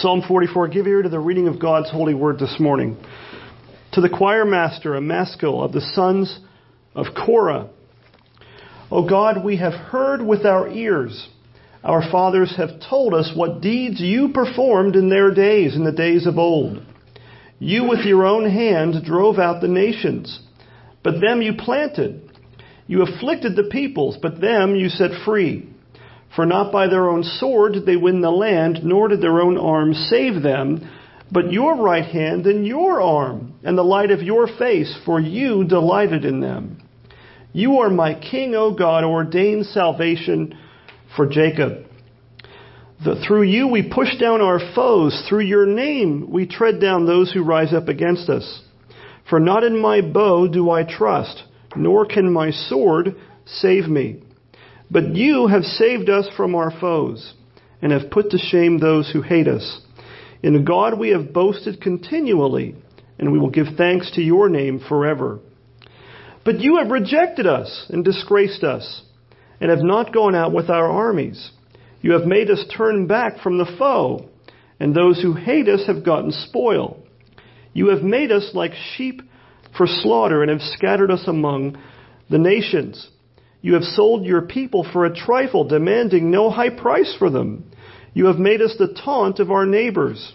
Psalm 44, give ear to the reading of God's holy word this morning. To the choir master, a maskil of the sons of Korah. O God, we have heard with our ears. Our fathers have told us what deeds you performed in their days, in the days of old. You with your own hand drove out the nations, but them you planted. You afflicted the peoples, but them you set free. For not by their own sword did they win the land, nor did their own arm save them, but your right hand and your arm, and the light of your face, for you delighted in them. You are my king, O God, ordained salvation for Jacob. The, through you we push down our foes. Through your name we tread down those who rise up against us. For not in my bow do I trust, nor can my sword save me. But you have saved us from our foes, and have put to shame those who hate us. In God we have boasted continually, and we will give thanks to your name forever. But you have rejected us and disgraced us, and have not gone out with our armies. You have made us turn back from the foe, and those who hate us have gotten spoil. You have made us like sheep for slaughter, and have scattered us among the nations. You have sold your people for a trifle, demanding no high price for them. You have made us the taunt of our neighbors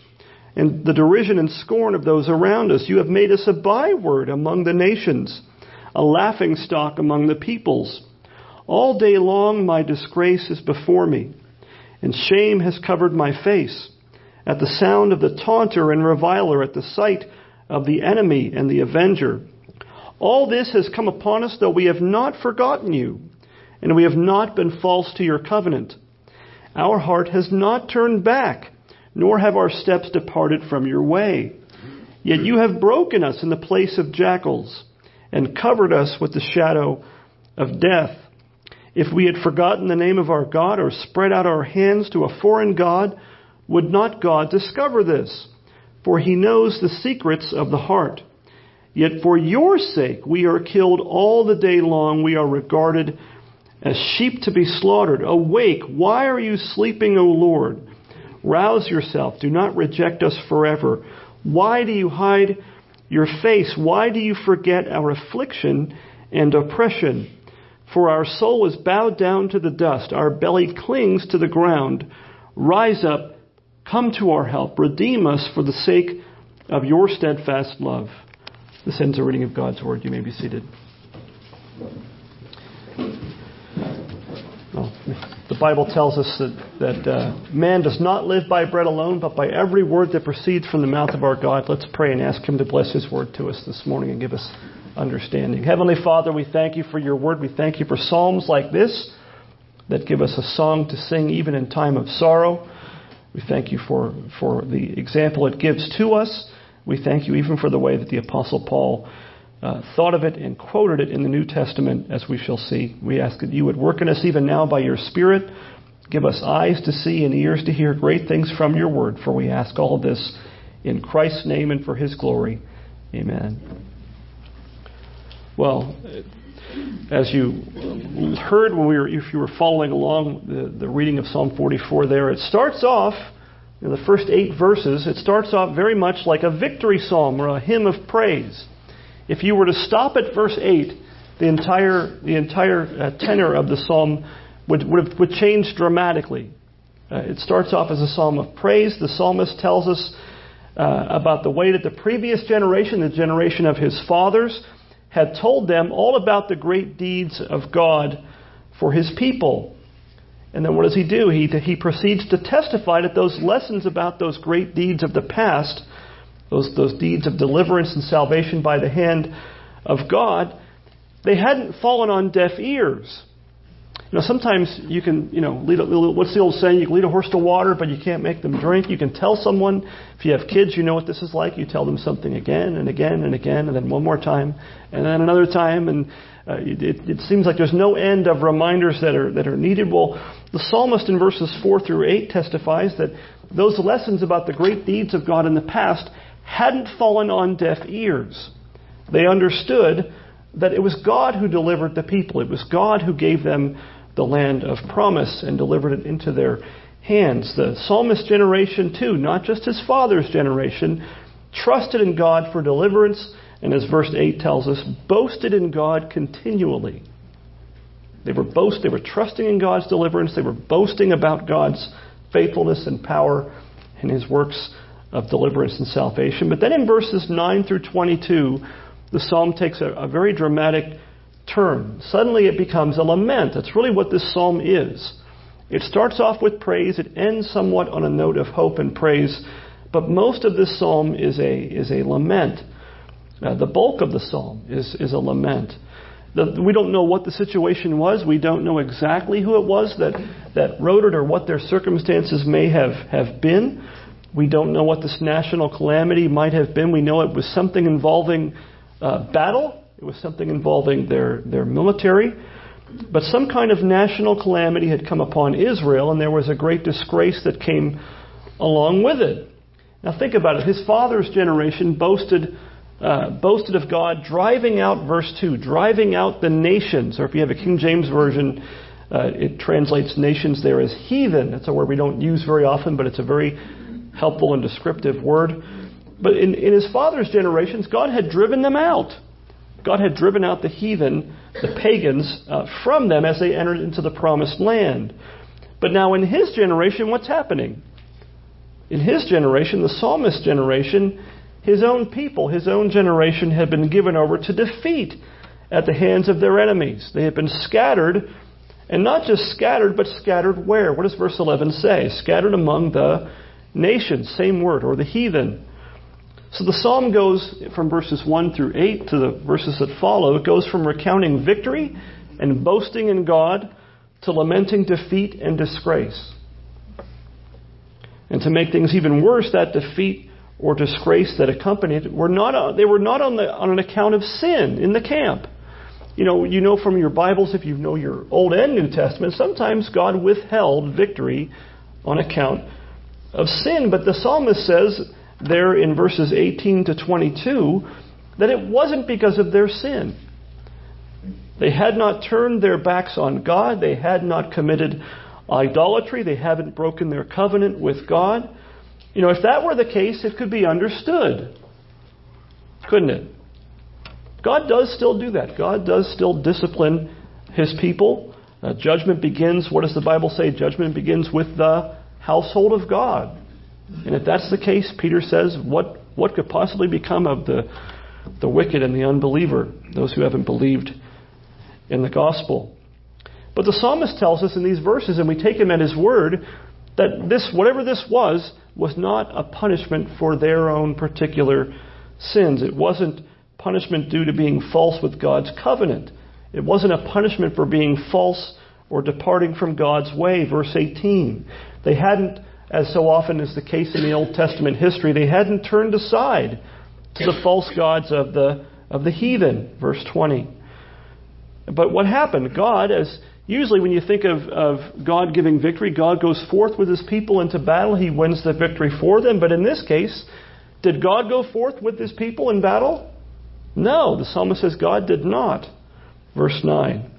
and the derision and scorn of those around us. You have made us a byword among the nations, a laughing stock among the peoples. All day long my disgrace is before me, and shame has covered my face. At the sound of the taunter and reviler, at the sight of the enemy and the avenger, all this has come upon us, though we have not forgotten you, and we have not been false to your covenant. Our heart has not turned back, nor have our steps departed from your way. Yet you have broken us in the place of jackals, and covered us with the shadow of death. If we had forgotten the name of our God, or spread out our hands to a foreign God, would not God discover this? For he knows the secrets of the heart. Yet for your sake we are killed all the day long. We are regarded as sheep to be slaughtered. Awake! Why are you sleeping, O Lord? Rouse yourself. Do not reject us forever. Why do you hide your face? Why do you forget our affliction and oppression? For our soul is bowed down to the dust. Our belly clings to the ground. Rise up. Come to our help. Redeem us for the sake of your steadfast love. This ends the reading of God's Word. You may be seated. Well, the Bible tells us that, that uh, man does not live by bread alone, but by every word that proceeds from the mouth of our God. Let's pray and ask Him to bless His Word to us this morning and give us understanding. Heavenly Father, we thank you for your Word. We thank you for psalms like this that give us a song to sing even in time of sorrow. We thank you for, for the example it gives to us. We thank you even for the way that the Apostle Paul uh, thought of it and quoted it in the New Testament, as we shall see. We ask that you would work in us even now by your Spirit. Give us eyes to see and ears to hear great things from your word, for we ask all this in Christ's name and for his glory. Amen. Well, as you heard when we were, if you were following along the, the reading of Psalm 44 there, it starts off in the first eight verses, it starts off very much like a victory psalm or a hymn of praise. If you were to stop at verse 8, the entire, the entire uh, tenor of the psalm would, would, would change dramatically. Uh, it starts off as a psalm of praise. The psalmist tells us uh, about the way that the previous generation, the generation of his fathers, had told them all about the great deeds of God for his people. And then what does he do? He, he proceeds to testify that those lessons about those great deeds of the past, those, those deeds of deliverance and salvation by the hand of God, they hadn't fallen on deaf ears. You know, sometimes you can, you know, lead a, what's the old saying? You can lead a horse to water, but you can't make them drink. You can tell someone, if you have kids, you know what this is like. You tell them something again and again and again, and then one more time, and then another time, and uh, it, it seems like there's no end of reminders that are that are needed. Well, the psalmist in verses four through eight testifies that those lessons about the great deeds of God in the past hadn't fallen on deaf ears. They understood that it was God who delivered the people. It was God who gave them the land of promise and delivered it into their hands. The psalmist generation, too, not just his father's generation, trusted in God for deliverance, and as verse 8 tells us, boasted in God continually. They were boast, they were trusting in God's deliverance, they were boasting about God's faithfulness and power and his works of deliverance and salvation. But then in verses 9 through 22, the psalm takes a, a very dramatic turn. Suddenly it becomes a lament. That's really what this psalm is. It starts off with praise, it ends somewhat on a note of hope and praise, but most of this psalm is a, is a lament. Uh, the bulk of the psalm is, is a lament. The, we don't know what the situation was. We don't know exactly who it was that, that wrote it or what their circumstances may have, have been. We don't know what this national calamity might have been. We know it was something involving uh, battle, it was something involving their, their military. But some kind of national calamity had come upon Israel, and there was a great disgrace that came along with it. Now, think about it. His father's generation boasted uh, boasted of God driving out, verse 2, driving out the nations. Or if you have a King James Version, uh, it translates nations there as heathen. That's a word we don't use very often, but it's a very helpful and descriptive word. But in, in his father's generations, God had driven them out. God had driven out the heathen, the pagans, uh, from them as they entered into the promised land. But now in his generation, what's happening? In his generation, the psalmist generation, his own people, his own generation, had been given over to defeat at the hands of their enemies. They had been scattered, and not just scattered, but scattered where? What does verse 11 say? Scattered among the nations, same word, or the heathen. So the psalm goes from verses 1 through 8 to the verses that follow. It goes from recounting victory and boasting in God to lamenting defeat and disgrace. And to make things even worse, that defeat or disgrace that accompanied were not uh, they were not on the on an account of sin in the camp. You know, you know from your Bibles if you know your Old and New Testament, sometimes God withheld victory on account of sin, but the psalmist says there in verses 18 to 22 that it wasn't because of their sin. They had not turned their backs on God, they had not committed idolatry, they haven't broken their covenant with God. You know, if that were the case, it could be understood. Couldn't it? God does still do that. God does still discipline his people. Uh, judgment begins, what does the Bible say? Judgment begins with the household of God. And if that's the case, Peter says, what, what could possibly become of the, the wicked and the unbeliever, those who haven't believed in the gospel? But the psalmist tells us in these verses, and we take him at his word, that this, whatever this was, was not a punishment for their own particular sins. It wasn't punishment due to being false with God's covenant. It wasn't a punishment for being false or departing from God's way. Verse 18. They hadn't, as so often is the case in the Old Testament history, they hadn't turned aside to the false gods of the, of the heathen. Verse 20. But what happened? God, as Usually, when you think of, of God giving victory, God goes forth with his people into battle. He wins the victory for them. But in this case, did God go forth with his people in battle? No. The psalmist says God did not. Verse 9.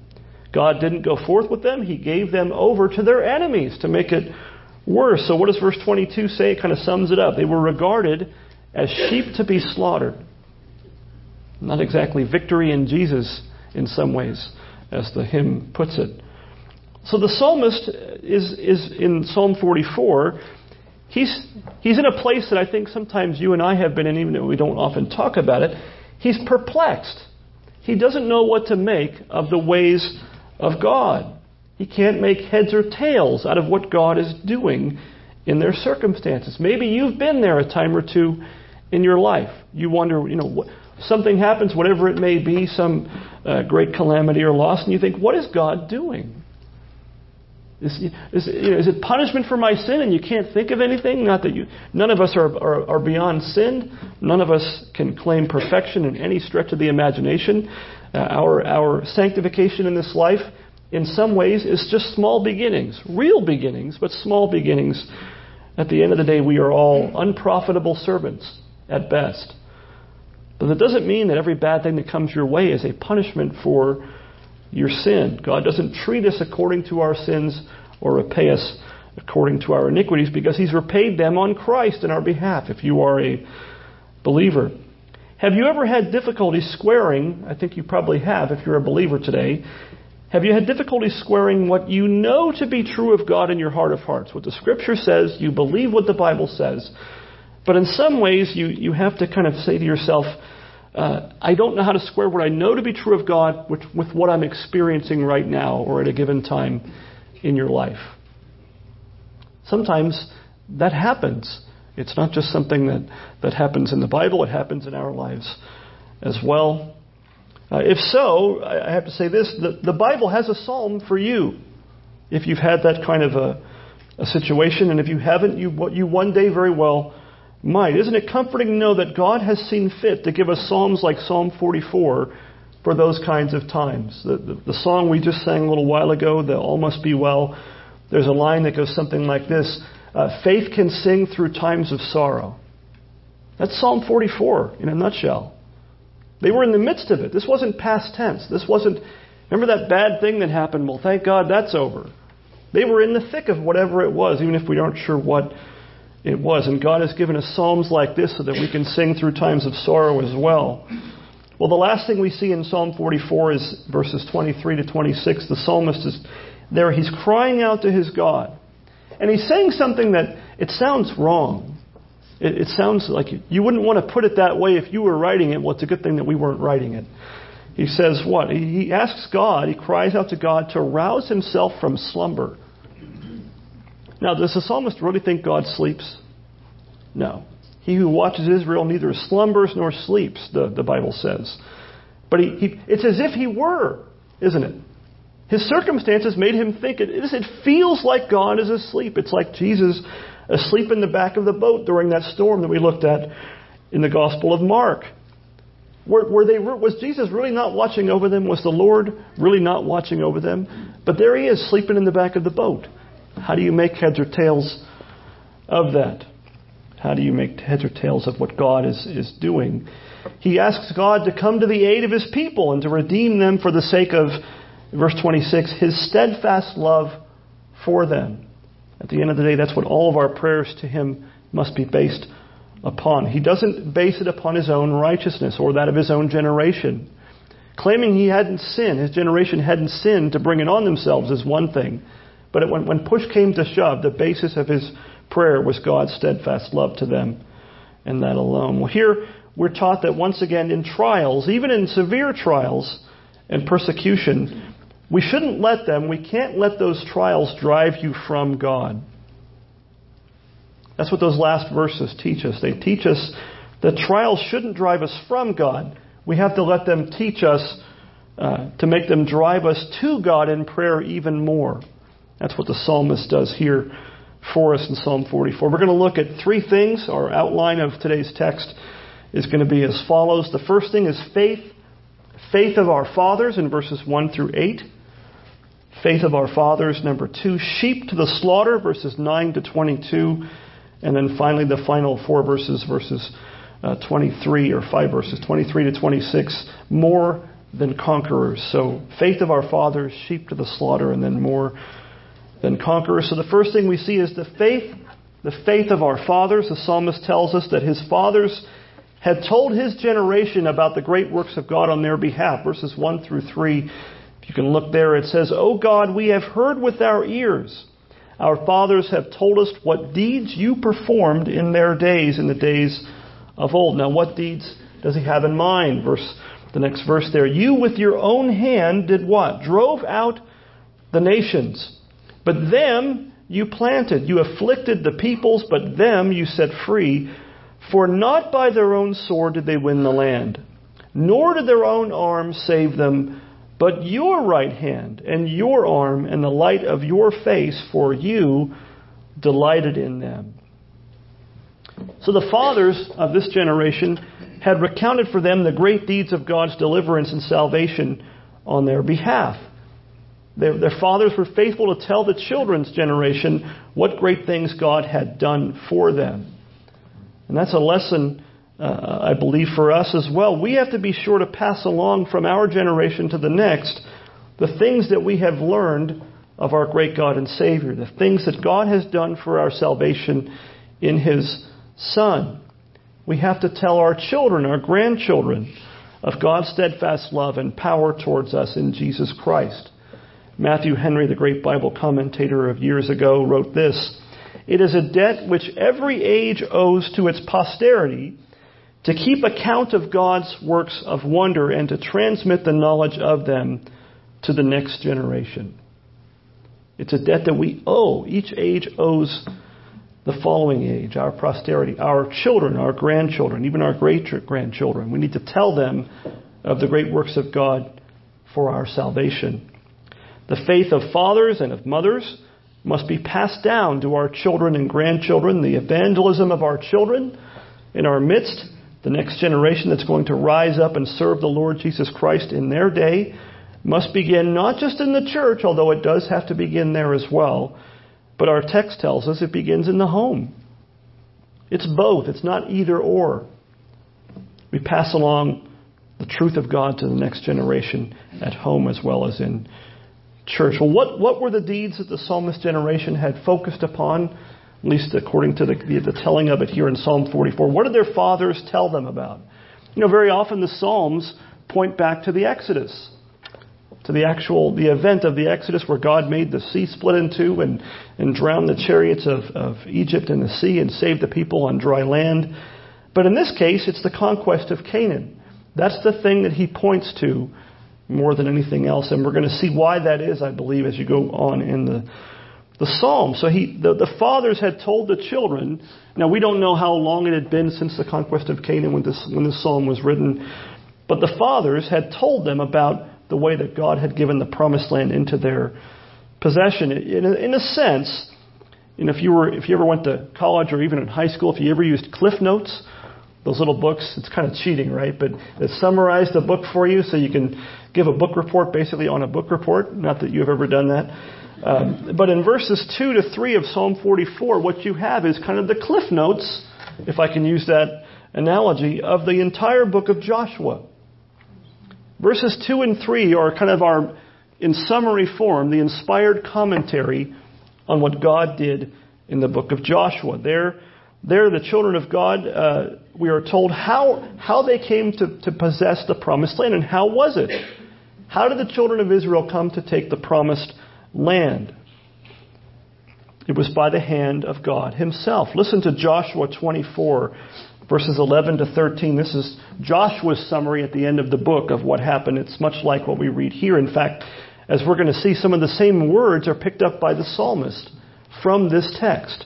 God didn't go forth with them. He gave them over to their enemies to make it worse. So, what does verse 22 say? It kind of sums it up. They were regarded as sheep to be slaughtered. Not exactly victory in Jesus in some ways as the hymn puts it. So the psalmist is, is in Psalm 44. He's, he's in a place that I think sometimes you and I have been in, even though we don't often talk about it. He's perplexed. He doesn't know what to make of the ways of God. He can't make heads or tails out of what God is doing in their circumstances. Maybe you've been there a time or two in your life. You wonder, you know, something happens, whatever it may be, some uh, great calamity or loss, and you think, what is God doing? Is, is, you know, is, it punishment for my sin and you can't think of anything? Not that you, none of us are, are, are, beyond sin. None of us can claim perfection in any stretch of the imagination. Uh, our, our sanctification in this life, in some ways, is just small beginnings, real beginnings, but small beginnings. At the end of the day, we are all unprofitable servants at best. But that doesn't mean that every bad thing that comes your way is a punishment for your sin. God doesn't treat us according to our sins or repay us according to our iniquities, because he's repaid them on Christ in our behalf, if you are a believer. Have you ever had difficulty squaring? I think you probably have if you're a believer today. Have you had difficulty squaring what you know to be true of God in your heart of hearts? What the Scripture says, you believe what the Bible says, but in some ways you, you have to kind of say to yourself, uh, I don't know how to square what I know to be true of God with, with what I'm experiencing right now or at a given time in your life. Sometimes that happens. It's not just something that, that happens in the Bible, it happens in our lives as well. Uh, if so, I have to say this the, the Bible has a psalm for you. If you've had that kind of a, a situation, and if you haven't, you, you one day very well might. Isn't it comforting to know that God has seen fit to give us psalms like Psalm 44 for those kinds of times? The, the, the song we just sang a little while ago, the All Must Be Well, there's a line that goes something like this uh, Faith can sing through times of sorrow. That's Psalm 44 in a nutshell. They were in the midst of it. This wasn't past tense. This wasn't, remember that bad thing that happened? Well, thank God that's over. They were in the thick of whatever it was, even if we aren't sure what it was. And God has given us psalms like this so that we can sing through times of sorrow as well. Well, the last thing we see in Psalm 44 is verses 23 to 26. The psalmist is there, he's crying out to his God. And he's saying something that it sounds wrong. It, it sounds like you, wouldn't want to put it that way if you were writing it. Well, it's a good thing that we weren't writing it. He says what? He asks God, he cries out to God to rouse himself from slumber. Now, does the psalmist really think God sleeps? No. He who watches Israel neither slumbers nor sleeps, the, the Bible says. But he, he, it's as if he were, isn't it? His circumstances made him think it, it feels like God is asleep. It's like Jesus asleep in the back of the boat during that storm that we looked at in the Gospel of Mark. Were, were they, was Jesus really not watching over them? Was the Lord really not watching over them? But there he is, sleeping in the back of the boat. How do you make heads or tails of that? How do you make heads or tails of what God is, is doing? He asks God to come to the aid of his people and to redeem them for the sake of, verse 26, his steadfast love for them. At the end of the day, that's what all of our prayers to him must be based upon. He doesn't base it upon his own righteousness or that of his own generation. Claiming he hadn't sinned, his generation hadn't sinned to bring it on themselves is one thing. But when, when push came to shove, the basis of his prayer was God's steadfast love to them and that alone. Well, here we're taught that once again in trials, even in severe trials and persecution, we shouldn't let them, we can't let those trials drive you from God. That's what those last verses teach us. They teach us that trials shouldn't drive us from God. We have to let them teach us uh, to make them drive us to God in prayer even more. That's what the psalmist does here for us in Psalm 44. We're going to look at three things. Our outline of today's text is going to be as follows. The first thing is faith, faith of our fathers in verses 1 through 8. Faith of our fathers, number 2. Sheep to the slaughter, verses 9 to 22. And then finally, the final four verses, verses uh, 23 or five verses, 23 to 26. More than conquerors. So, faith of our fathers, sheep to the slaughter, and then more than conquerors. So the first thing we see is the faith, the faith of our fathers. The psalmist tells us that his fathers had told his generation about the great works of God on their behalf. Verses 1 through 3. If you can look there, it says, O God, we have heard with our ears. Our fathers have told us what deeds you performed in their days, in the days of old. Now, what deeds does he have in mind? Verse, the next verse there. You with your own hand did what? Drove out the nations. But them you planted. You afflicted the peoples, but them you set free. For not by their own sword did they win the land, nor did their own arm save them, but your right hand and your arm and the light of your face, for you delighted in them. So the fathers of this generation had recounted for them the great deeds of God's deliverance and salvation on their behalf. Their, their, fathers were faithful to tell the children's generation what great things God had done for them. And that's a lesson, uh, I believe, for us as well. We have to be sure to pass along from our generation to the next the things that we have learned of our great God and Savior, the things that God has done for our salvation in His Son. We have to tell our children, our grandchildren, of God's steadfast love and power towards us in Jesus Christ. Matthew Henry, the great Bible commentator of years ago, wrote this It is a debt which every age owes to its posterity to keep account of God's works of wonder and to transmit the knowledge of them to the next generation. It's a debt that we owe. Each age owes the following age, our posterity, our children, our grandchildren, even our great grandchildren. We need to tell them of the great works of God for our salvation. The faith of fathers and of mothers must be passed down to our children and grandchildren. The evangelism of our children in our midst, the next generation that's going to rise up and serve the Lord Jesus Christ in their day, must begin not just in the church, although it does have to begin there as well, but our text tells us it begins in the home. It's both, it's not either or. We pass along the truth of God to the next generation at home as well as in church. Well, what, what were the deeds that the psalmist generation had focused upon? At least according to the, the, the telling of it here in Psalm 44. What did their fathers tell them about? You know, very often the Psalms point back to the Exodus to the actual the event of the Exodus where God made the sea split in two and, and drowned the chariots of, of Egypt in the sea and saved the people on dry land. But in this case, it's the conquest of Canaan. That's the thing that he points to more than anything else. And we're going to see why that is, I believe, as you go on in the, the psalm. So he, the, the fathers had told the children. Now we don't know how long it had been since the conquest of Canaan when this when this psalm was written, but the fathers had told them about the way that God had given the promised land into their possession. In a, in a sense, know, if you were if you ever went to college or even in high school, if you ever used Cliff Notes, those little books, it's kind of cheating, right? But it summarized the book for you so you can give a book report basically on a book report. Not that you've ever done that. Um, but in verses 2 to 3 of Psalm 44, what you have is kind of the Cliff Notes, if I can use that analogy, of the entire book of Joshua. Verses 2 and 3 are kind of our, in summary form, the inspired commentary on what God did in the book of Joshua. There, there the children of God, uh, we are told how, how they came to, to possess the promised land and how was it? How did the children of Israel come to take the promised land? It was by the hand of God Himself. Listen to Joshua 24, verses 11 to 13. This is Joshua's summary at the end of the book of what happened. It's much like what we read here. In fact, as we're going to see, some of the same words are picked up by the psalmist from this text.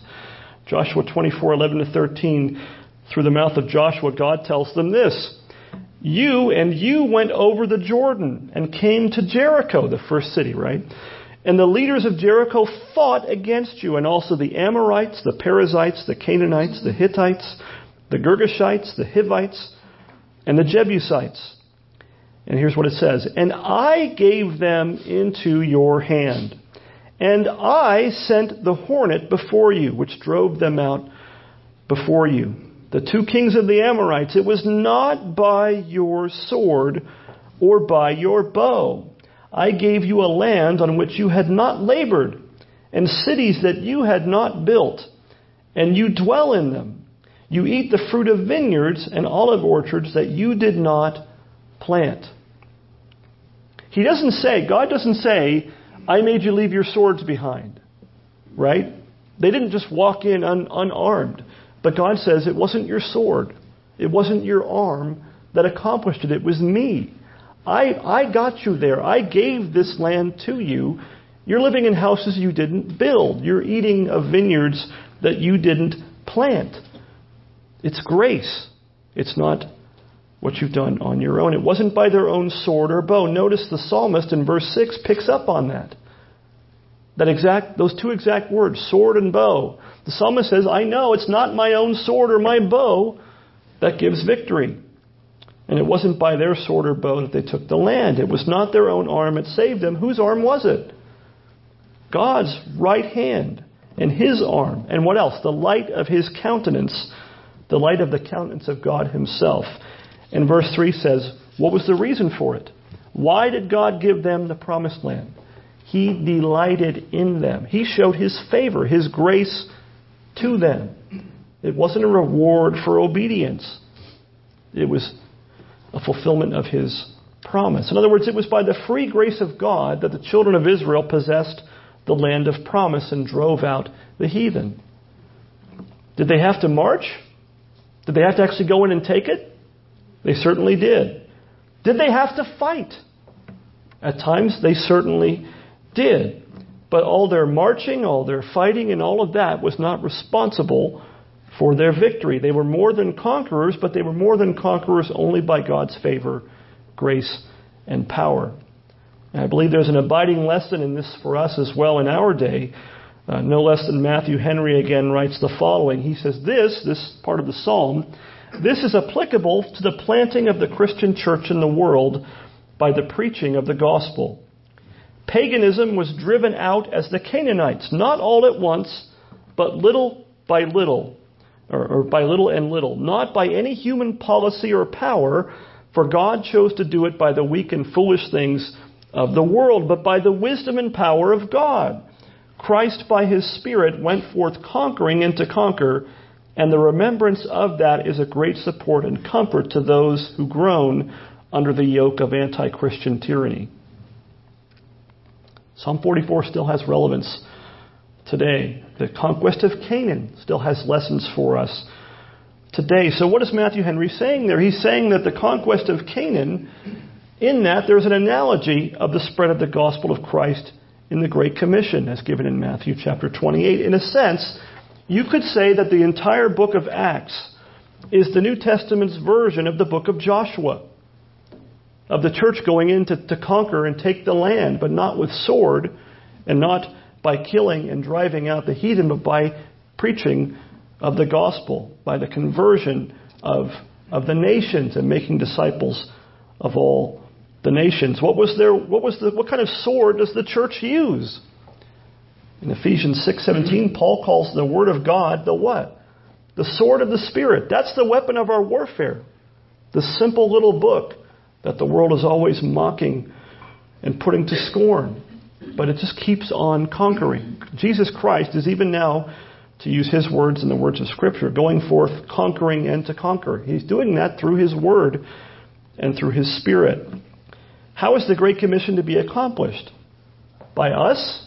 Joshua 24, 11 to 13. Through the mouth of Joshua, God tells them this. You and you went over the Jordan and came to Jericho, the first city, right? And the leaders of Jericho fought against you, and also the Amorites, the Perizzites, the Canaanites, the Hittites, the Girgashites, the Hivites, and the Jebusites. And here's what it says And I gave them into your hand. And I sent the hornet before you, which drove them out before you. The two kings of the Amorites, it was not by your sword or by your bow. I gave you a land on which you had not labored, and cities that you had not built, and you dwell in them. You eat the fruit of vineyards and olive orchards that you did not plant. He doesn't say, God doesn't say, I made you leave your swords behind. Right? They didn't just walk in un- unarmed. But God says, it wasn't your sword, it wasn't your arm that accomplished it, it was me. I, I got you there. I gave this land to you. You're living in houses you didn't build. You're eating of vineyards that you didn't plant. It's grace. It's not what you've done on your own. It wasn't by their own sword or bow. Notice the psalmist in verse 6 picks up on that. That exact, those two exact words, sword and bow. The psalmist says, I know it's not my own sword or my bow that gives victory. And it wasn't by their sword or bow that they took the land. It was not their own arm that saved them. Whose arm was it? God's right hand and his arm. And what else? The light of his countenance the light of the countenance of God Himself. And verse 3 says, What was the reason for it? Why did God give them the promised land? He delighted in them. He showed His favor, His grace to them. It wasn't a reward for obedience. It was a fulfillment of His promise. In other words, it was by the free grace of God that the children of Israel possessed the land of promise and drove out the heathen. Did they have to march? Did they have to actually go in and take it? They certainly did. Did they have to fight? At times, they certainly did. But all their marching, all their fighting, and all of that was not responsible for their victory. They were more than conquerors, but they were more than conquerors only by God's favor, grace, and power. And I believe there's an abiding lesson in this for us as well in our day. Uh, no less than Matthew Henry again writes the following. He says, This, this part of the psalm, this is applicable to the planting of the Christian church in the world by the preaching of the gospel. Paganism was driven out as the Canaanites, not all at once, but little by little, or, or, by little and little, not by any human policy or power, for God chose to do it by the weak and foolish things of the world, but by the wisdom and power of God. Christ, by his Spirit, went forth conquering and to conquer, and the remembrance of that is a great support and comfort to those who groan under the yoke of anti Christian tyranny. Psalm 44 still has relevance today. The conquest of Canaan still has lessons for us today. So, what is Matthew Henry saying there? He's saying that the conquest of Canaan, in that there's an analogy of the spread of the gospel of Christ in the Great Commission, as given in Matthew chapter 28. In a sense, you could say that the entire book of Acts is the New Testament's version of the book of Joshua of the church going in to, to conquer and take the land, but not with sword and not by killing and driving out the heathen, but by preaching of the gospel, by the conversion of, of the nations and making disciples of all the nations. What was their what was the what kind of sword does the church use? In Ephesians 6:17, mm-hmm. Paul calls the word of God the what? The sword of the spirit. That's the weapon of our warfare. The simple little book that the world is always mocking and putting to scorn. But it just keeps on conquering. Jesus Christ is even now, to use his words and the words of Scripture, going forth conquering and to conquer. He's doing that through his word and through his spirit. How is the Great Commission to be accomplished? By us?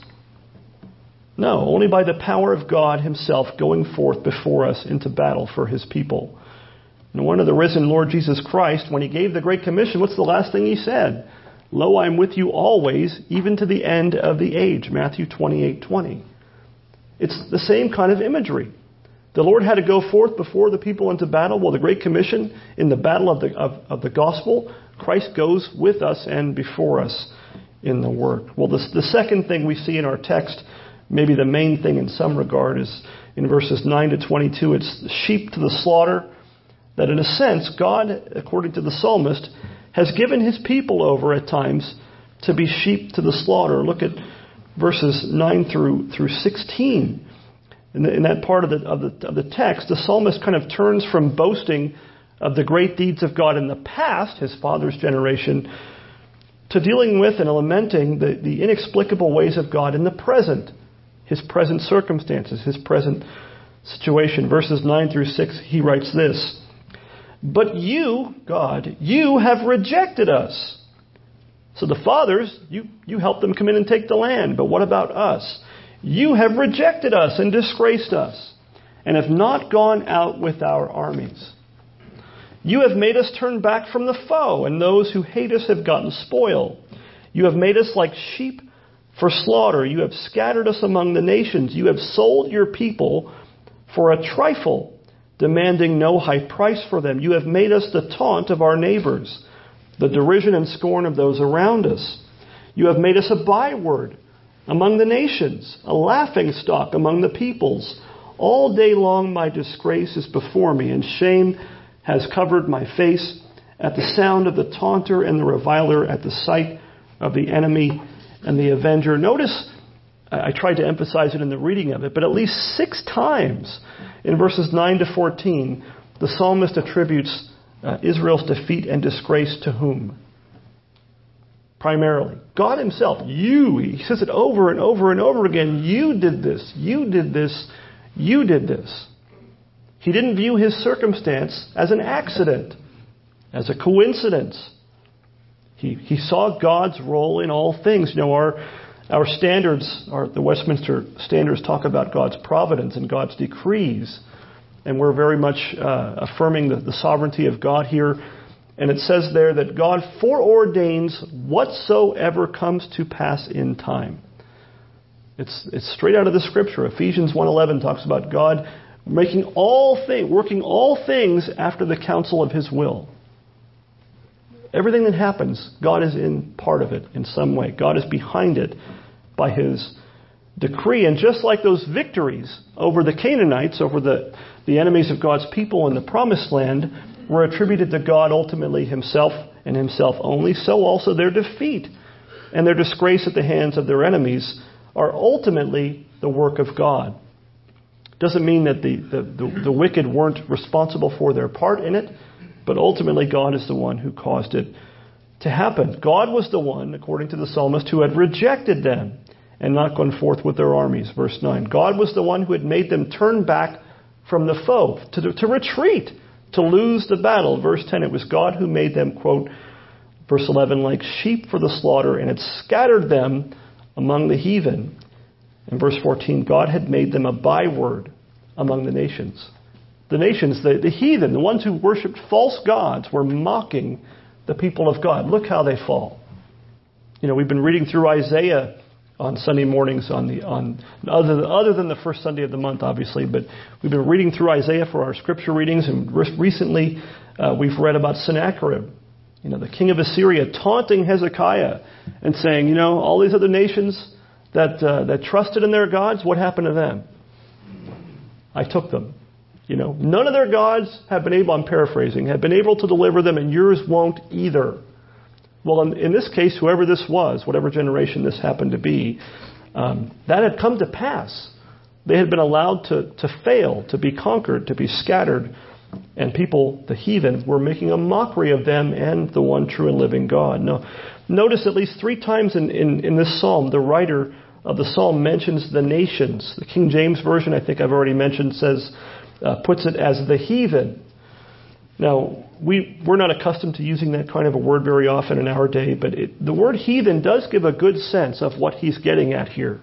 No, only by the power of God Himself going forth before us into battle for His people. And one of the risen Lord Jesus Christ, when he gave the Great Commission, what's the last thing he said? Lo, I am with you always, even to the end of the age. Matthew 28 20. It's the same kind of imagery. The Lord had to go forth before the people into battle. Well, the Great Commission, in the battle of the, of, of the gospel, Christ goes with us and before us in the work. Well, the, the second thing we see in our text, maybe the main thing in some regard, is in verses 9 to 22. It's sheep to the slaughter that in a sense, God, according to the psalmist, has given his people over at times to be sheep to the slaughter. Look at verses 9 through, through 16. In, the, in that part of the, of, the, of the text, the psalmist kind of turns from boasting of the great deeds of God in the past, his father's generation, to dealing with and lamenting the, the inexplicable ways of God in the present, his present circumstances, his present situation. Verses 9 through 6, he writes this. But you, God, you have rejected us. So the fathers, you, you helped them come in and take the land. But what about us? You have rejected us and disgraced us, and have not gone out with our armies. You have made us turn back from the foe, and those who hate us have gotten spoil. You have made us like sheep for slaughter. You have scattered us among the nations. You have sold your people for a trifle demanding no high price for them. You have made us the taunt of our neighbors, the derision and scorn of those around us. You have made us a byword among the nations, a laughing stock among the peoples. All day long my disgrace is before me, and shame has covered my face at the sound of the taunter and the reviler, at the sight of the enemy and the avenger. Notice, I tried to emphasize it in the reading of it, but at least six times in verses 9 to 14, the psalmist attributes uh, Israel's defeat and disgrace to whom? primarily. God Himself, you, He says it over and over and over again. You did this, you did this, you did this. He didn't view His circumstance as an accident, as a coincidence. He, he saw God's role in all things. You know, our, our standards, our, the Westminster standards talk about God's providence and God's decrees. And we're very much uh, affirming the, the sovereignty of God here and it says there that God foreordains whatsoever comes to pass in time. It's, it's straight out of the scripture. Ephesians 1.11 talks about God making all things, working all things after the counsel of his will. Everything that happens, God is in part of it in some way. God is behind it by his decree. And just like those victories over the Canaanites, over the, the enemies of God's people in the promised land, were attributed to God ultimately himself and himself only, so also their defeat and their disgrace at the hands of their enemies are ultimately the work of God. Doesn't mean that the, the, the, the wicked weren't responsible for their part in it, but ultimately God is the one who caused it to happen. God was the one, according to the psalmist, who had rejected them and not gone forth with their armies. Verse 9. God was the one who had made them turn back from the foe, to, to retreat to lose the battle. Verse 10, it was God who made them, quote, verse 11, like sheep for the slaughter, and had scattered them among the heathen. In verse 14, God had made them a byword among the nations. The nations, the, the heathen, the ones who worshipped false gods, were mocking the people of God. Look how they fall. You know, we've been reading through Isaiah on Sunday mornings on the on other other than the first Sunday of the month, obviously. But we've been reading through Isaiah for our scripture readings, and recently uh, we've read about Sennacherib, you know, the king of Assyria, taunting Hezekiah and saying, you know, all these other nations that uh, that trusted in their gods, what happened to them? I took them. You know, none of their gods have been able. I'm paraphrasing. Have been able to deliver them, and yours won't either. Well, in, in, this case, whoever this was, whatever generation this happened to be, um, that had come to pass. They had been allowed to, to fail, to be conquered, to be scattered, and people, the heathen, were making a mockery of them and the one true and living God. Now, notice at least three times in, in, in this psalm, the writer of the psalm mentions the nations. The King James Version, I think I've already mentioned, says, uh, puts it as the heathen. Now, we, we're not accustomed to using that kind of a word very often in our day, but it, the word heathen does give a good sense of what he's getting at here.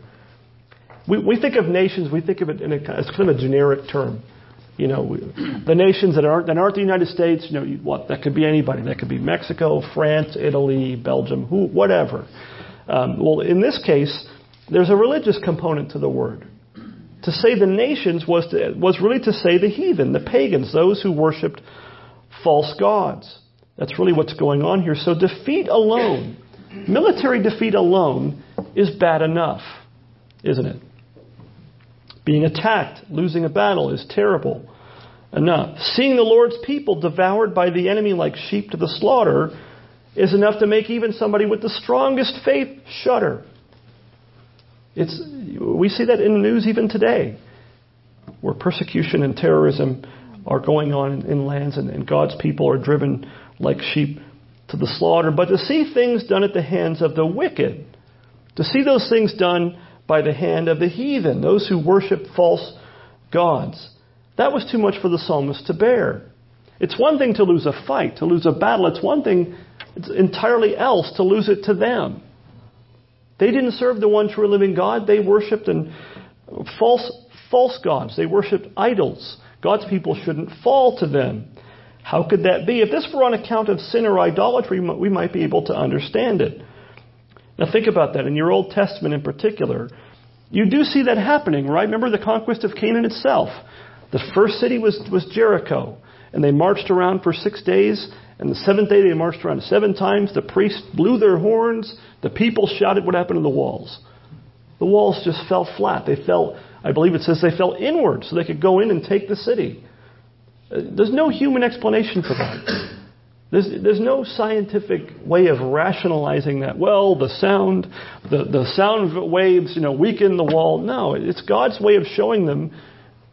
We, we think of nations, we think of it in a, as kind of a generic term. You know, the nations that aren't, that aren't the United States, you know, you, what, that could be anybody. That could be Mexico, France, Italy, Belgium, who, whatever. Um, well, in this case, there's a religious component to the word. To say the nations was, to, was really to say the heathen, the pagans, those who worshipped false gods. That's really what's going on here. So defeat alone, military defeat alone, is bad enough, isn't it? Being attacked, losing a battle is terrible enough. Seeing the Lord's people devoured by the enemy like sheep to the slaughter is enough to make even somebody with the strongest faith shudder. It's, we see that in the news even today, where persecution and terrorism are going on in lands, and, and God's people are driven like sheep to the slaughter. But to see things done at the hands of the wicked, to see those things done by the hand of the heathen, those who worship false gods, that was too much for the psalmist to bear. It's one thing to lose a fight, to lose a battle. It's one thing, it's entirely else to lose it to them. They didn't serve the one true living God. They worshipped and false false gods. They worshipped idols. God's people shouldn't fall to them. How could that be? If this were on account of sin or idolatry, we might be able to understand it. Now think about that. In your Old Testament in particular, you do see that happening, right? Remember the conquest of Canaan itself. The first city was, was Jericho, and they marched around for six days, and the seventh day they marched around seven times. The priests blew their horns. The people shouted what happened to the walls. The walls just fell flat. They fell I believe it says they fell inward so they could go in and take the city. Uh, there's no human explanation for that. There's, there's no scientific way of rationalizing that. Well, the sound, the, the sound waves, you know, weaken the wall. No, it's God's way of showing them,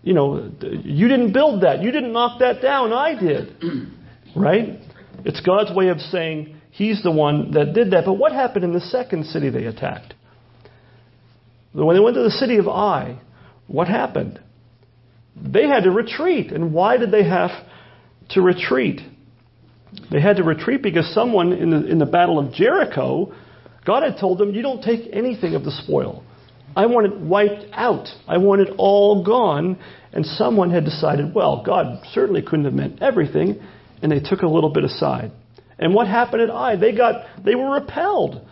you know, you didn't build that. You didn't knock that down. I did. Right? It's God's way of saying, he's the one that did that. But what happened in the second city they attacked? When they went to the city of Ai, what happened? They had to retreat. And why did they have to retreat? They had to retreat because someone in the, in the Battle of Jericho, God had told them, You don't take anything of the spoil. I want it wiped out. I want it all gone. And someone had decided, well, God certainly couldn't have meant everything, and they took a little bit aside. And what happened at Ai? They got they were repelled.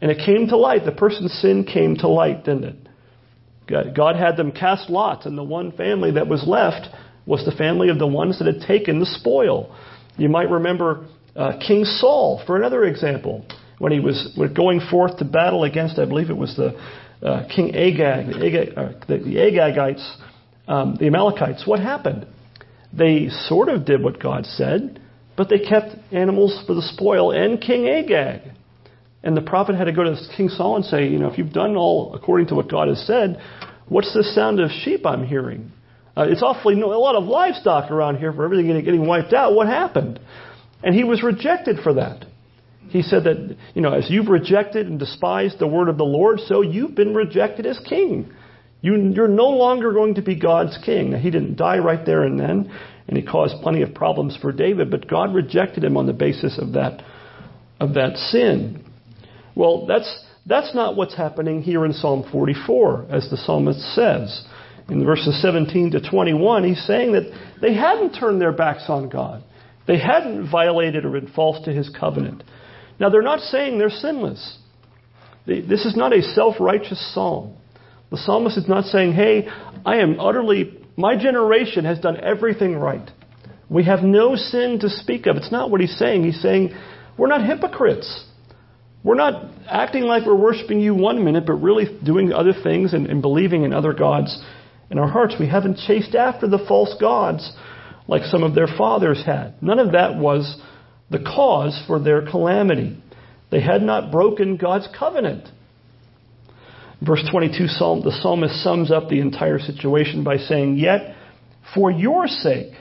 And it came to light. The person's sin came to light, didn't it? God had them cast lots, and the one family that was left was the family of the ones that had taken the spoil. You might remember uh, King Saul, for another example, when he was going forth to battle against, I believe it was the uh, King Agag, the, Agag, uh, the, the Agagites, um, the Amalekites. What happened? They sort of did what God said, but they kept animals for the spoil and King Agag. And the prophet had to go to King Saul and say, you know, if you've done all according to what God has said, what's the sound of sheep I'm hearing? Uh, it's awfully a lot of livestock around here for everything getting, getting wiped out. What happened? And he was rejected for that. He said that, you know, as you've rejected and despised the word of the Lord, so you've been rejected as king. You, are no longer going to be God's king. Now, he didn't die right there and then, and he caused plenty of problems for David, but God rejected him on the basis of that, of that sin. Well, that's, that's not what's happening here in Psalm 44, as the psalmist says. In verses 17 to 21, he's saying that they hadn't turned their backs on God. They hadn't violated or been false to his covenant. Now, they're not saying they're sinless. This is not a self righteous psalm. The psalmist is not saying, hey, I am utterly, my generation has done everything right. We have no sin to speak of. It's not what he's saying. He's saying, we're not hypocrites. We're not acting like we're worshiping you one minute, but really doing other things and, and believing in other gods in our hearts. We haven't chased after the false gods like some of their fathers had. None of that was the cause for their calamity. They had not broken God's covenant. Verse 22, Psalm, the psalmist sums up the entire situation by saying, Yet for your sake,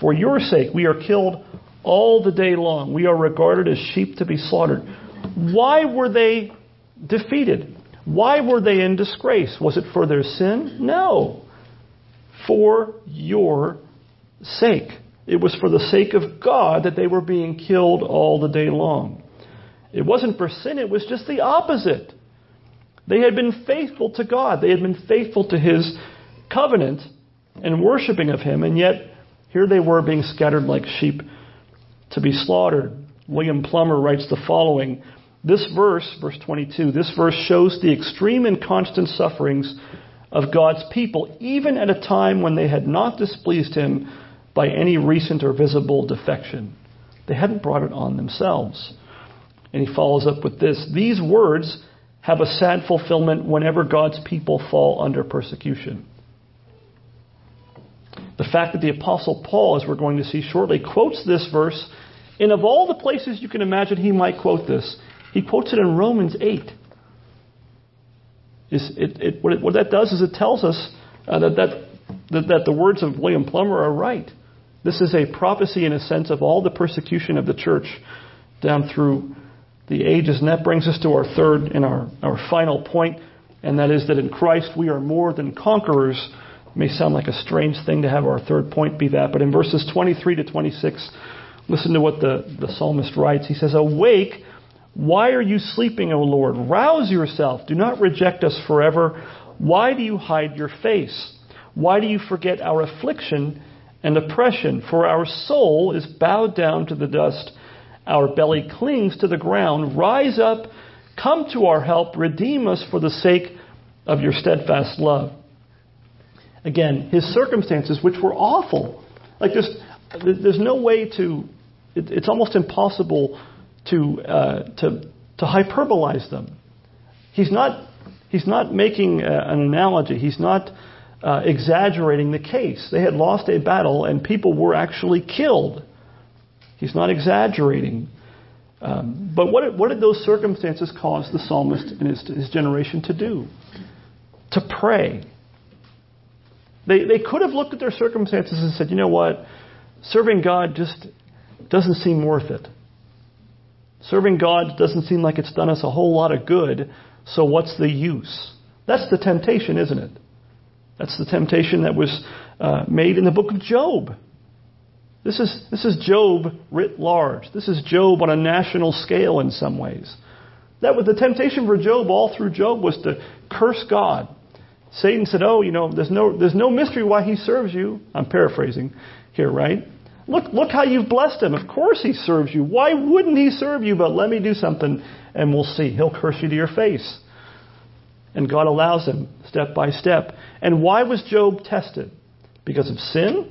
for your sake, we are killed all the day long. We are regarded as sheep to be slaughtered. Why were they defeated? Why were they in disgrace? Was it for their sin? No. For your sake. It was for the sake of God that they were being killed all the day long. It wasn't for sin, it was just the opposite. They had been faithful to God, they had been faithful to His covenant and worshiping of Him, and yet here they were being scattered like sheep to be slaughtered. William Plumer writes the following This verse, verse 22, this verse shows the extreme and constant sufferings of God's people, even at a time when they had not displeased Him by any recent or visible defection. They hadn't brought it on themselves. And he follows up with this These words have a sad fulfillment whenever God's people fall under persecution. The fact that the Apostle Paul, as we're going to see shortly, quotes this verse, and of all the places you can imagine he might quote this, he quotes it in Romans 8. Is it, it, what, it, what, that does is it tells us uh, that, that, that, that the words of William Plumer are right. This is a prophecy, in a sense, of all the persecution of the church down through the ages. And that brings us to our third and our, our final point, and that is that in Christ we are more than conquerors. It may sound like a strange thing to have our third point be that, but in verses 23 to 26, listen to what the, the psalmist writes. He says, Awake, why are you sleeping, O Lord? Rouse yourself. Do not reject us forever. Why do you hide your face? Why do you forget our affliction? And oppression, for our soul is bowed down to the dust. Our belly clings to the ground. Rise up, come to our help, redeem us for the sake of your steadfast love. Again, his circumstances, which were awful. Like there's, there's no way to, it, it's almost impossible to, uh, to, to hyperbolize them. He's not, he's not making uh, an analogy. He's not uh, exaggerating the case. They had lost a battle and people were actually killed. He's not exaggerating. Um, but what, what did those circumstances cause the psalmist and his, his generation to do? To pray. They, they could have looked at their circumstances and said, you know what? Serving God just doesn't seem worth it. Serving God doesn't seem like it's done us a whole lot of good, so what's the use? That's the temptation, isn't it? That's the temptation that was uh, made in the book of Job. This is, this is Job writ large. This is Job on a national scale in some ways. That was the temptation for Job all through Job was to curse God. Satan said, "Oh, you know, there's no there's no mystery why he serves you." I'm paraphrasing here, right? Look look how you've blessed him. Of course he serves you. Why wouldn't he serve you? But let me do something and we'll see. He'll curse you to your face. And God allows him step by step. And why was Job tested? Because of sin?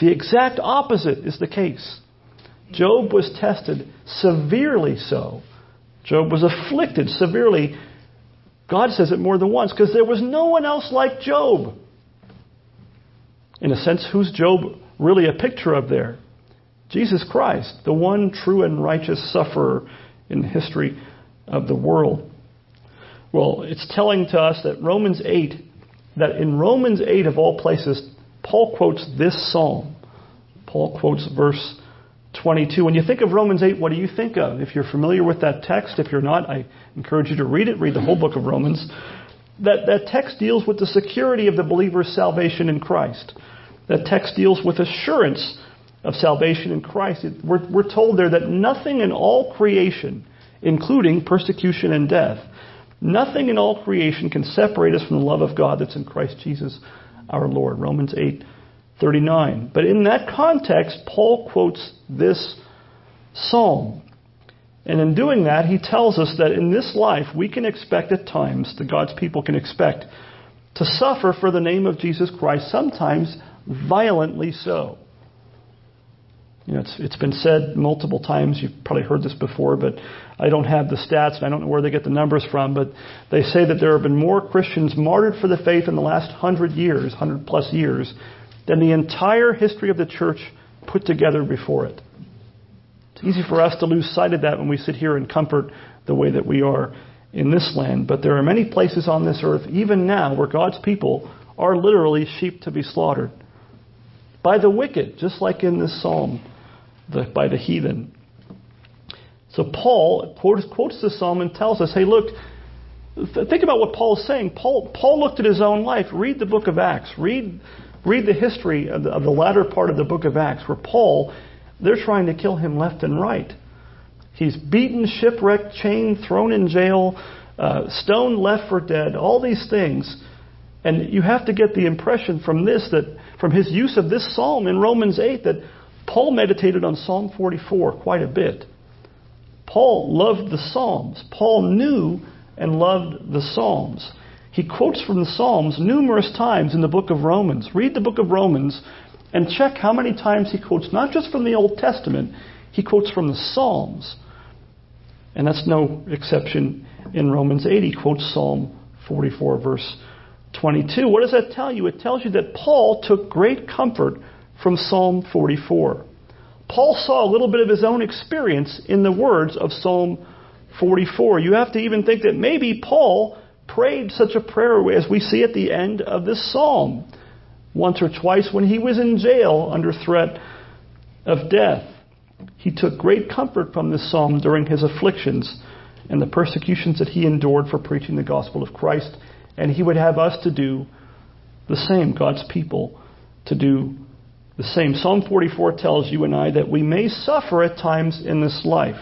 The exact opposite is the case. Job was tested severely so. Job was afflicted severely. God says it more than once because there was no one else like Job. In a sense, who's Job really a picture of there? Jesus Christ, the one true and righteous sufferer in the history of the world. Well, it's telling to us that Romans 8, that in Romans 8 of all places, Paul quotes this psalm. Paul quotes verse 22. When you think of Romans 8, what do you think of? If you're familiar with that text, if you're not, I encourage you to read it. Read the whole book of Romans. That, that text deals with the security of the believer's salvation in Christ. That text deals with assurance of salvation in Christ. We're, we're told there that nothing in all creation, including persecution and death, nothing in all creation can separate us from the love of God that's in Christ Jesus our Lord. Romans 8 39. But in that context, Paul quotes this psalm. And in doing that, he tells us that in this life, we can expect at times, the God's people can expect, to suffer for the name of Jesus Christ, sometimes violently so. You know, it's, it's been said multiple times. You've probably heard this before, but I don't have the stats and I don't know where they get the numbers from. But they say that there have been more Christians martyred for the faith in the last hundred years, hundred plus years, than the entire history of the church put together before it. It's easy for us to lose sight of that when we sit here in comfort the way that we are in this land. But there are many places on this earth, even now, where God's people are literally sheep to be slaughtered by the wicked, just like in this psalm, the, by the heathen. So Paul quotes, quotes this psalm and tells us, hey, look, think about what Paul is saying. Paul, Paul looked at his own life. Read the book of Acts. Read Read the history of the, of the latter part of the book of Acts, where Paul, they're trying to kill him left and right. He's beaten, shipwrecked, chained, thrown in jail, uh, stoned, left for dead, all these things. And you have to get the impression from this that, from his use of this psalm in Romans 8, that Paul meditated on Psalm 44 quite a bit. Paul loved the Psalms. Paul knew and loved the Psalms. He quotes from the Psalms numerous times in the book of Romans. Read the book of Romans and check how many times he quotes, not just from the Old Testament, he quotes from the Psalms. And that's no exception in Romans 8. He quotes Psalm 44, verse 22. What does that tell you? It tells you that Paul took great comfort from Psalm 44. Paul saw a little bit of his own experience in the words of Psalm 44. You have to even think that maybe Paul prayed such a prayer as we see at the end of this psalm, once or twice when he was in jail under threat of death. He took great comfort from this psalm during his afflictions and the persecutions that he endured for preaching the gospel of Christ, and he would have us to do the same, God's people to do the same. Psalm 44 tells you and I that we may suffer at times in this life.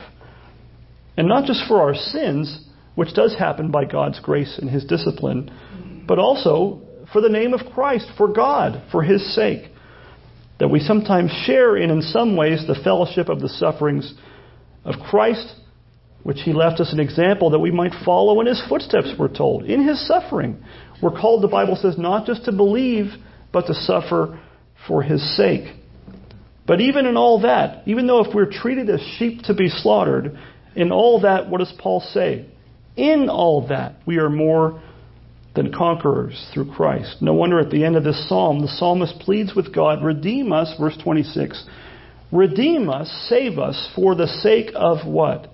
And not just for our sins, which does happen by God's grace and His discipline, but also for the name of Christ, for God, for His sake. That we sometimes share in, in some ways, the fellowship of the sufferings of Christ, which He left us an example that we might follow in His footsteps, we're told. In His suffering, we're called, the Bible says, not just to believe, but to suffer for His sake. But even in all that, even though if we're treated as sheep to be slaughtered, in all that, what does Paul say? In all that, we are more than conquerors through Christ. No wonder at the end of this psalm, the psalmist pleads with God, Redeem us, verse 26. Redeem us, save us for the sake of what?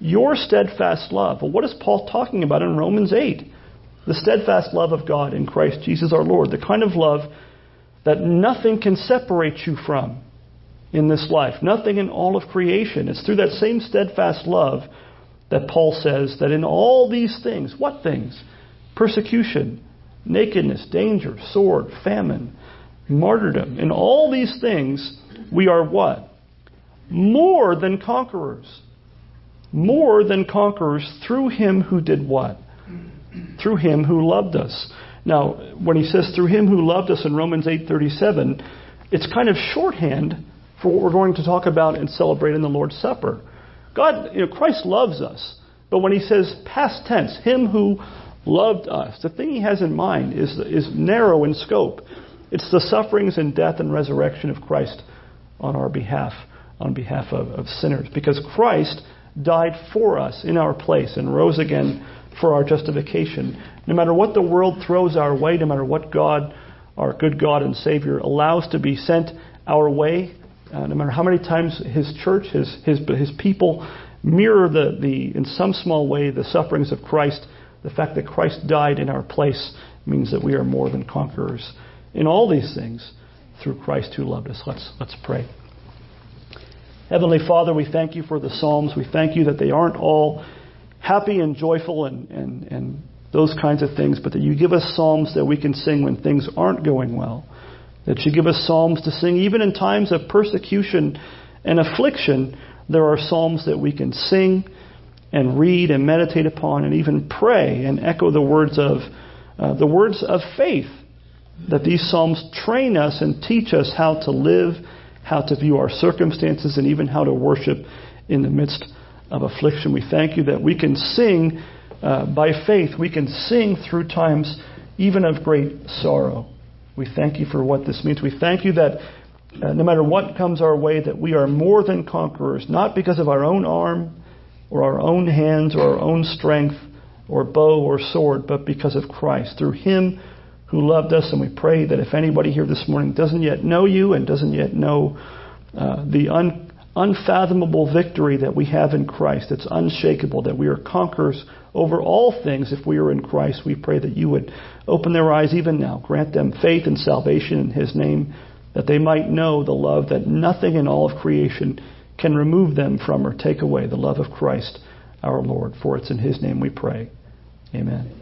Your steadfast love. Well, what is Paul talking about in Romans 8? The steadfast love of God in Christ Jesus our Lord. The kind of love that nothing can separate you from. in this life. Nothing in all of creation. It's through that same steadfast love that Paul says that in all these things, what things? Persecution, nakedness, danger, sword, famine, martyrdom. In all these things, we are what? More than conquerors. More than conquerors through him who did what? Through him who loved us. Now, when he says through him who loved us in Romans 8:37, it's kind of shorthand for what we're going to talk about and celebrate in the Lord's Supper. God, you know, Christ loves us. But when he says past tense, him who loved us, the thing he has in mind is, is narrow in scope. It's the sufferings and death and resurrection of Christ on our behalf, on behalf of, of sinners. Because Christ died for us in our place and rose again for our justification. No matter what the world throws our way, no matter what God, our good God and Savior, allows to be sent our way, uh, no matter how many times His church, His, his, his people mirror the, the, in some small way the sufferings of Christ, the fact that Christ died in our place means that we are more than conquerors in all these things through Christ who loved us. Let's, let's pray. Heavenly Father, we thank you for the Psalms. We thank you that they aren't all happy and joyful and, and, and those kinds of things, but that you give us Psalms that we can sing when things aren't going well. That you give us Psalms to sing even in times of persecution and affliction. There are Psalms that we can sing and read and meditate upon and even pray and echo the words of uh, the words of faith that these Psalms train us and teach us how to live, how to view our circumstances, and even how to worship in the midst of affliction. We thank you that we can sing uh, by faith. We can sing through times even of great sorrow. We thank you for what this means. We thank you that uh, no matter what comes our way, that we are more than conquerors, not because of our own arm or our own hands or our own strength or bow or sword, but because of Christ. Through Him who loved us, and we pray that if anybody here this morning doesn't yet know you and doesn't yet know uh, the un- unfathomable victory that we have in Christ, it's unshakable, that we are conquerors over all things if we are in Christ, we pray that you would open their eyes even now, grant them faith and salvation in His name, that they might know the love that nothing in all of creation can remove them from or take away, the love of Christ our Lord. For it's in His name we pray. Amen.